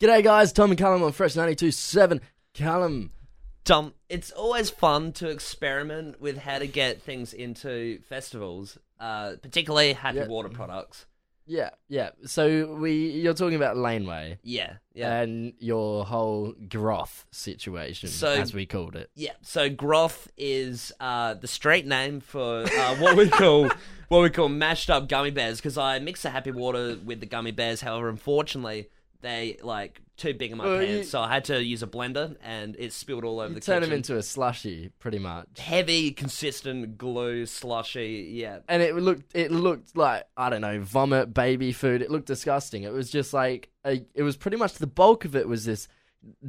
G'day, guys. Tom and Callum on Fresh 92.7. Callum, Tom, it's always fun to experiment with how to get things into festivals, uh, particularly happy Yeah. water products. yeah, yeah. So we, you're talking about Laneway Yeah, yeah. and your whole groth situation, So- as we called it. Yeah, so Groth is uh, the straight name for uh, what we call what we call mashed up gummy bears because I mix the happy water with the gummy bears. However, unfortunately, they like too big in my Well, pants, you- so I had to use a blender, and it spilled all over You the turn kitchen. them into a slushy, pretty much. heavy, consistent glue, slushy. Yeah, And it looked, it looked like I don't know, vomit, baby food. It looked disgusting. It was just like, a, it was pretty much the bulk of it was this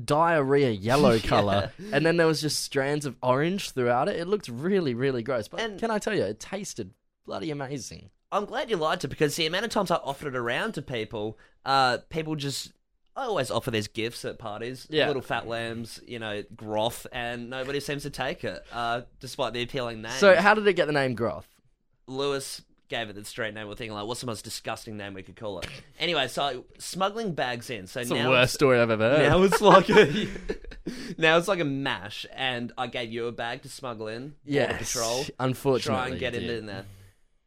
diarrhea yellow color, and then there was just strands of orange throughout it. It looked really, really gross. But And- can I tell you, it tasted bloody amazing. I'm glad you liked it because the amount of times I offered it around to people, uh, people just. I always offer these gifts at parties, Yeah. little fat lambs, you know, groth, and nobody seems to take it, uh, despite the appealing name. So how did it get the name Groth? Lewis gave it the straight name. We're thinking like, what's the most disgusting name we could call it? Anyway, so smuggling bags in. So It's now the worst story I've ever heard. Now it's like a now it's like a mash, and I gave you a bag to smuggle in. Yes, Patrol. unfortunately, try and get you in there.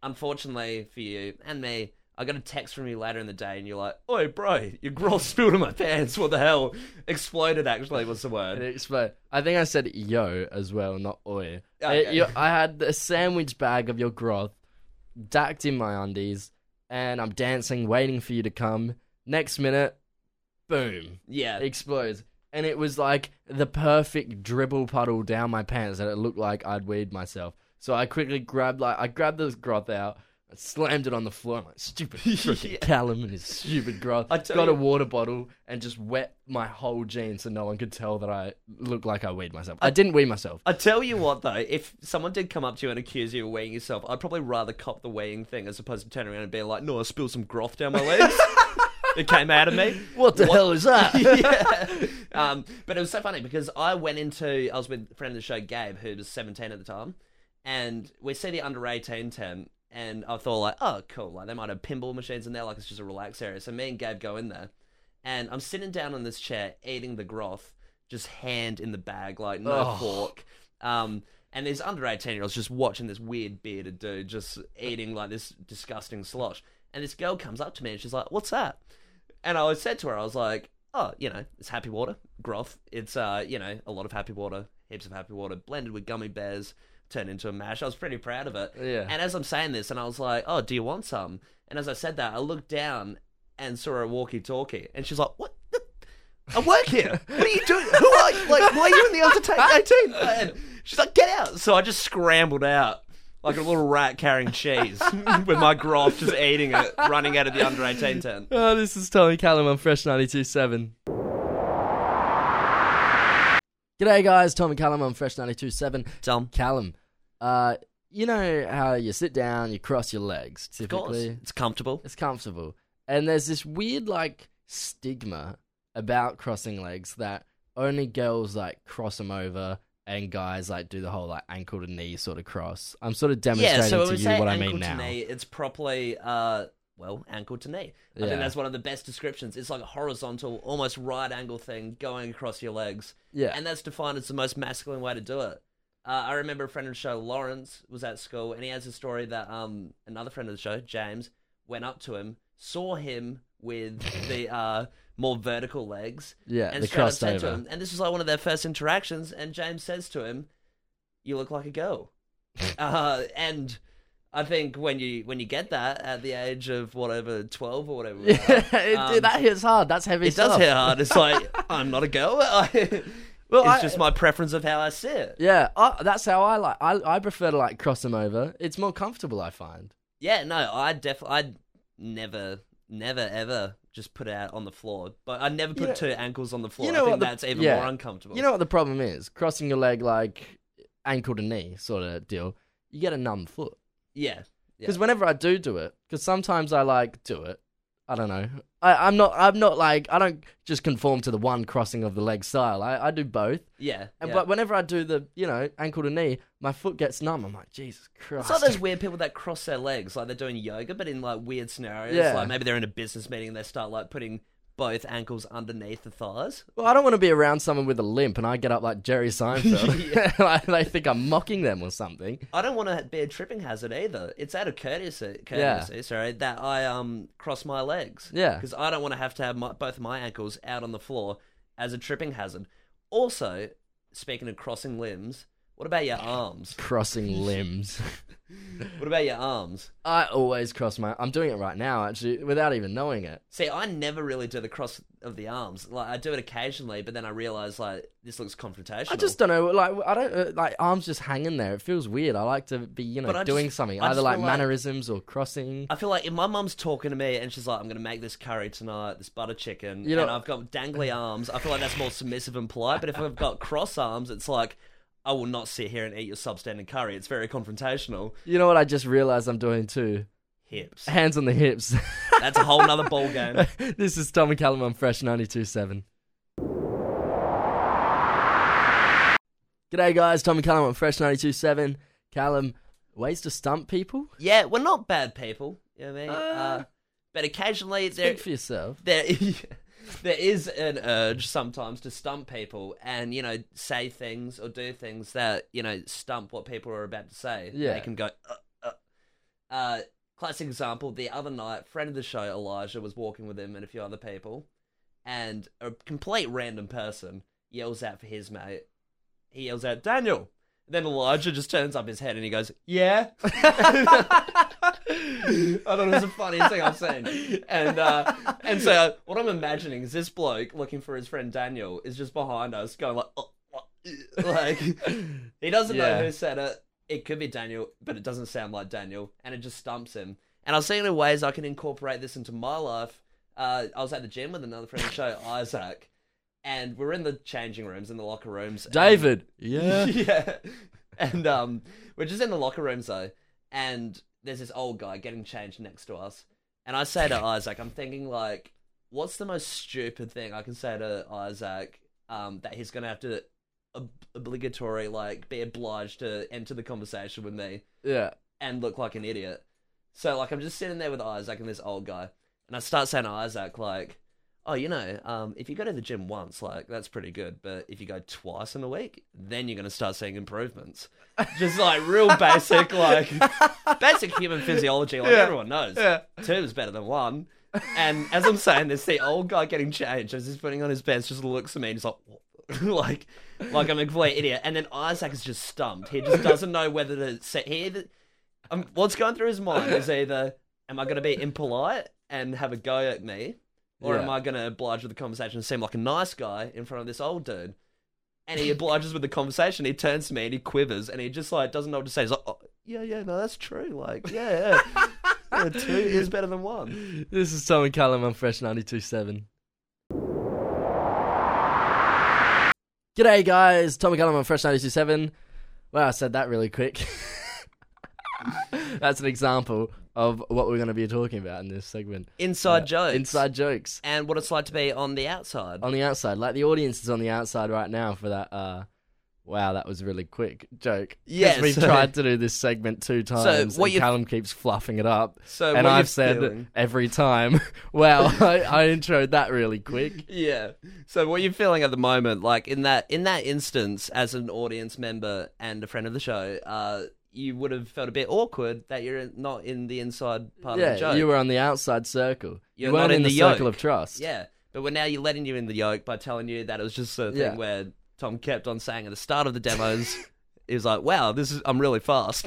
Unfortunately for you and me, I got a text from you later in the day, and you're like, "Oi, bro, your groth spilled in my pants. What the hell? Exploded. Actually, was the word. it exploded. I think I said yo as well, not oi. Okay. You- I had a sandwich bag of your groth, dacked in my undies, and I'm dancing, waiting for you to come. Next minute, boom, Yeah, it explodes. And it was like the perfect dribble puddle down my pants that it looked like I'd weed myself. So I quickly grabbed like I grabbed the groth out, I slammed it on the floor. I'm like, stupid freaking Yeah. Callum and his stupid groth. I Got a water bottle and just wet my whole jeans so no one could tell that I looked like I weed myself. I didn't weed myself. I tell you what though, if someone did come up to you and accuse you of weighing yourself, I'd probably rather cop the weighing thing as opposed to turning around and being like, "No, I spilled some groth down my legs." it came out of me. What the hell is that? yeah. Um, but it was so funny because I went into I was with a friend of the show, Gabe, who was seventeen at the time, and we see the under eighteen tent, and I thought like, oh, cool, like they might have pinball machines in there, like it's just a relax area. So me and Gabe go in there, and I'm sitting down on this chair eating the groth, just hand in the bag, like no Oh. fork. Um, and these under 18 year olds just watching this weird bearded dude just eating like this disgusting slosh. And this girl comes up to me and she's like, What's that? And I said to her, I was like, Oh, you know, it's happy water, groth. It's, uh, you know, a lot of happy water, heaps of happy water, blended with gummy bears, turned into a mash. I was pretty proud of it. Yeah. And as I'm saying this, and I was like, Oh, do you want some? And as I said that, I looked down and saw a walkie talkie. And she's like, What? the- I work here. What are you doing? Who are you? Like, why are you in the under 18? And she's like, get out. So I just scrambled out like a little rat carrying cheese with my groth just eating it, running out of the under 18 tent. Oh, this is Tommy Callum on Fresh 92.7. G'day, guys. Tommy Callum on Fresh 92.7. Tom, Callum, uh, you know how you sit down, you cross your legs, of course, typically. it's comfortable. It's comfortable. And there's this weird, like, stigma about crossing legs that only girls, like, cross them over and guys, like, do the whole, like, ankle to knee sort of cross. I'm sort of demonstrating Yeah, so to you what I ankle mean to now. knee, it's properly, uh, well, ankle to knee. I Yeah. think that's one of the best descriptions. It's like a horizontal, almost right angle thing going across your legs. Yeah. And that's defined as the most masculine way to do it. Uh, I remember a friend of the show, Lawrence, was at school, and he has a story that um, another friend of the show, James, went up to him, saw him with the uh, more vertical legs, yeah, and the crossed said to over. him, and this was like one of their first interactions, and James says to him, "You look like a girl," uh, and I think when you when you get that at the age of whatever twelve or whatever, we are, it, um, that hits hard. That's heavy it does hit hard. It's like I'm not a girl. Well, it's I- just my preference of how I see it. Yeah, I, that's how I like. I I prefer to like cross them over. It's more comfortable. I find. Yeah, no, I definitely, I'd never, never, ever just put it out on the floor. But I never put You know- two ankles on the floor. you know I think what the- that's even yeah. more uncomfortable. You know what the problem is? Crossing your leg like ankle to knee sort of deal. You get a numb foot. yeah, Because whenever I do do it, because sometimes I like do it. I don't know. I, I'm not. I'm not like. I don't just conform to the one crossing of the leg style. I, I do both. yeah. And yeah. but whenever I do the, you know, ankle to knee, my foot gets numb. I'm like, Jesus Christ. It's like those weird people that cross their legs, like they're doing yoga, but in like weird scenarios. Yeah. Like maybe they're in a business meeting and they start like putting both ankles underneath the thighs. Well, I don't want to be around someone with a limp and I get up like Jerry Seinfeld. like they think I'm mocking them or something. I don't want to be a tripping hazard either. It's out of courtesy, courtesy sorry, that I um cross my legs. Yeah. because I don't want to have to have my, both of my ankles out on the floor as a tripping hazard. Also, speaking of crossing limbs, what about your arms? Crossing limbs. What about your arms? I always cross my. I'm doing it right now, actually, without even knowing it. See, I never really do the cross of the arms. Like I do it occasionally, but then I realize like this looks confrontational. I just don't know. Like I don't uh, like arms just hanging there. It feels weird. I like to be, you know, doing just- something, I either like like- mannerisms or crossing. I feel like if my mum's talking to me and she's like, "I'm going to make this curry tonight, this butter chicken," You know- and I've got dangly arms, I feel like that's more submissive and polite. But if I've got cross arms, it's like, I will not sit here and eat your substandard curry. It's very confrontational. You know what? I just realized I'm doing too. Hips. Hands on the hips. That's a whole nother ball game. this is Tommy Callum on Fresh 92.7. G'day guys, Tommy Callum on Fresh 92.7. Callum, ways to stump people? Yeah, we're not bad people. You know what I mean? Uh, Uh, but occasionally Speak for yourself. there, there is an urge sometimes to stump people and you know say things or do things that you know stump what people are about to say. Yeah. they can go. Uh, uh. Uh, classic example: the other night, friend of the show Elijah was walking with him and a few other people, and a complete random person yells out for his mate. He yells out, "Daniel." Then Elijah just turns up his head and he goes, "Yeah." I thought it was the funniest thing I've seen. And uh, and so what I'm imagining is this bloke looking for his friend Daniel is just behind us going like, "Oh, oh," like he doesn't Yeah. know who said it. It could be Daniel, but it doesn't sound like Daniel, and it just stumps him. And I was thinking of ways I can incorporate this into my life. Uh, I was at the gym with another friend of the show, Isaac, and we're in the changing rooms, in the locker rooms. and- David. Yeah. yeah. And um, we're just in the locker rooms though, and there's this old guy getting changed next to us, and I say to Isaac, I'm thinking like, what's the most stupid thing I can say to Isaac um, that he's gonna have to ob- obligatory like be obliged to enter the conversation with me yeah. and look like an idiot. So like I'm just sitting there with Isaac and this old guy, and I start saying to Isaac like, "Oh, you know, um, if you go to the gym once, like that's pretty good, but if you go twice in a week, then you're gonna start seeing improvements." Just like real basic, like basic human physiology, like Yeah. everyone knows. Yeah. Two is better than one. And as I'm saying this, the old guy getting changed as he's putting on his pants just looks at me and he's like, like, like I'm a complete idiot. And then Isaac is just stumped. He just doesn't know whether to say. He either, um, what's going through his mind is either, am I going to be impolite and have a go at me, or Yeah. am I going to oblige with the conversation and seem like a nice guy in front of this old dude? And he obliges with the conversation. He turns to me and he quivers and he just like doesn't know what to say. He's like, oh, yeah, yeah, no, that's true. Like, yeah, yeah. Yeah, two is better than one. This is Tommy Callum on Fresh 92.7. G'day guys, Tommy Callum on Fresh 92.7. Well, I said that really quick. That's an example of what we're going to be talking about in this segment. Inside Uh, jokes. Inside jokes. And what it's like to be on the outside. On the outside. Like the audience is on the outside right now for that, uh, wow, that was really quick joke. Yeah, We've so- tried to do this segment two times what and Callum keeps fluffing it up. So and I've said feeling- every time, wow, I, I introed that really quick. Yeah. So what you're feeling at the moment, like in that in that instance, as an audience member and a friend of the show, uh, you would have felt a bit awkward that you're not in the inside part of the joke. you were on the outside circle. You're you weren't not in in the, the circle of trust. Yeah, but we're now you're letting you in the yoke by telling you that it was just a thing Yeah. where Tom kept on saying at the start of the demos, he was like, "Wow, this is I'm really fast."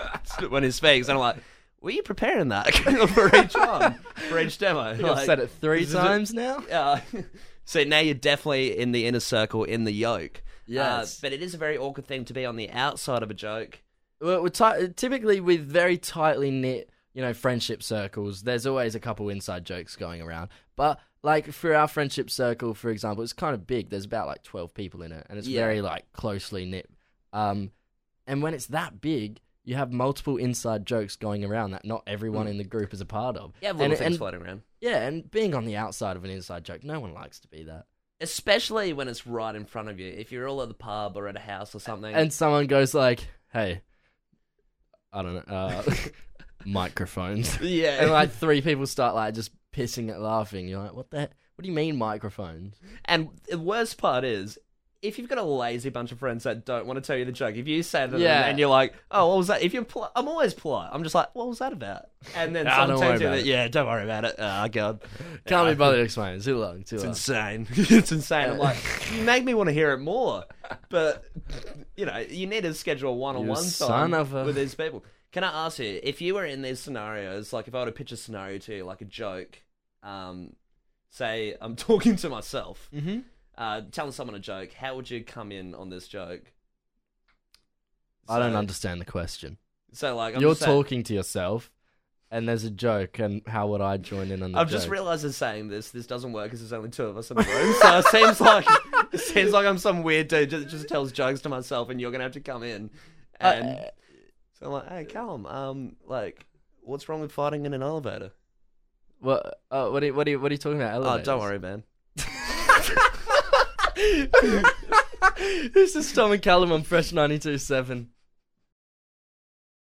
when he speaks, and I'm like, "Were you preparing that for each one, for each demo?" I've said it three this is a- times now. Uh, so now you're definitely in the inner circle in the yoke. Yes. Uh, but it is a very awkward thing to be on the outside of a joke. Well, we're ti- typically with very tightly knit, you know, friendship circles. There's always a couple inside jokes going around. But like for our friendship circle, for example, it's kind of big. There's about like twelve people in it, and it's Yeah. very like closely knit. Um, and when it's that big, you have multiple inside jokes going around that not everyone in the group is a part of. Have little and, things and- floating around. yeah, and being on the outside of an inside joke, no one likes to be that. Especially when it's right in front of you. If you're all at the pub or at a house or something. and someone goes like, "Hey, I don't know, uh, microphones," yeah. and like three people start like just pissing at laughing. You're like, "What the? What do you mean microphones? And the worst part is, if you've got a lazy bunch of friends that don't want to tell you the joke, if you say to Yeah. and you're like, "Oh, what was that?" If you're, poli- I'm always polite. I'm just like, "What was that about?" And then Ah, someone don't worry turns to you, that, it. "Yeah, don't worry about it." Oh god, Can't Yeah, be bothered to explain. It's Too long. Too It's long. insane. it's insane. I'm like, you make me want to hear it more, but you know, you need to schedule one-on-one time of a- with these people. Can I ask you, if you were in these scenarios, like if I were to pitch a scenario to you, like a joke, um, say I'm talking to myself, Mm-hmm. Uh, telling someone a joke, how would you come in on this joke? I don't understand the question. So like, I'm You're saying- talking to yourself, and there's a joke, and how would I join in on the I've joke? just realised as saying this, this doesn't work because there's only two of us in the room. So it seems like it seems like I'm some weird dude that just tells jokes to myself, and you're gonna have to come in. And Uh, so I'm like, hey, Callum, um, like, what's wrong with fighting in an elevator? what? Uh, what? Are you, what? Are you, what are you talking about? Oh, don't worry, man. this is Tom and Callum on Fresh 92.7.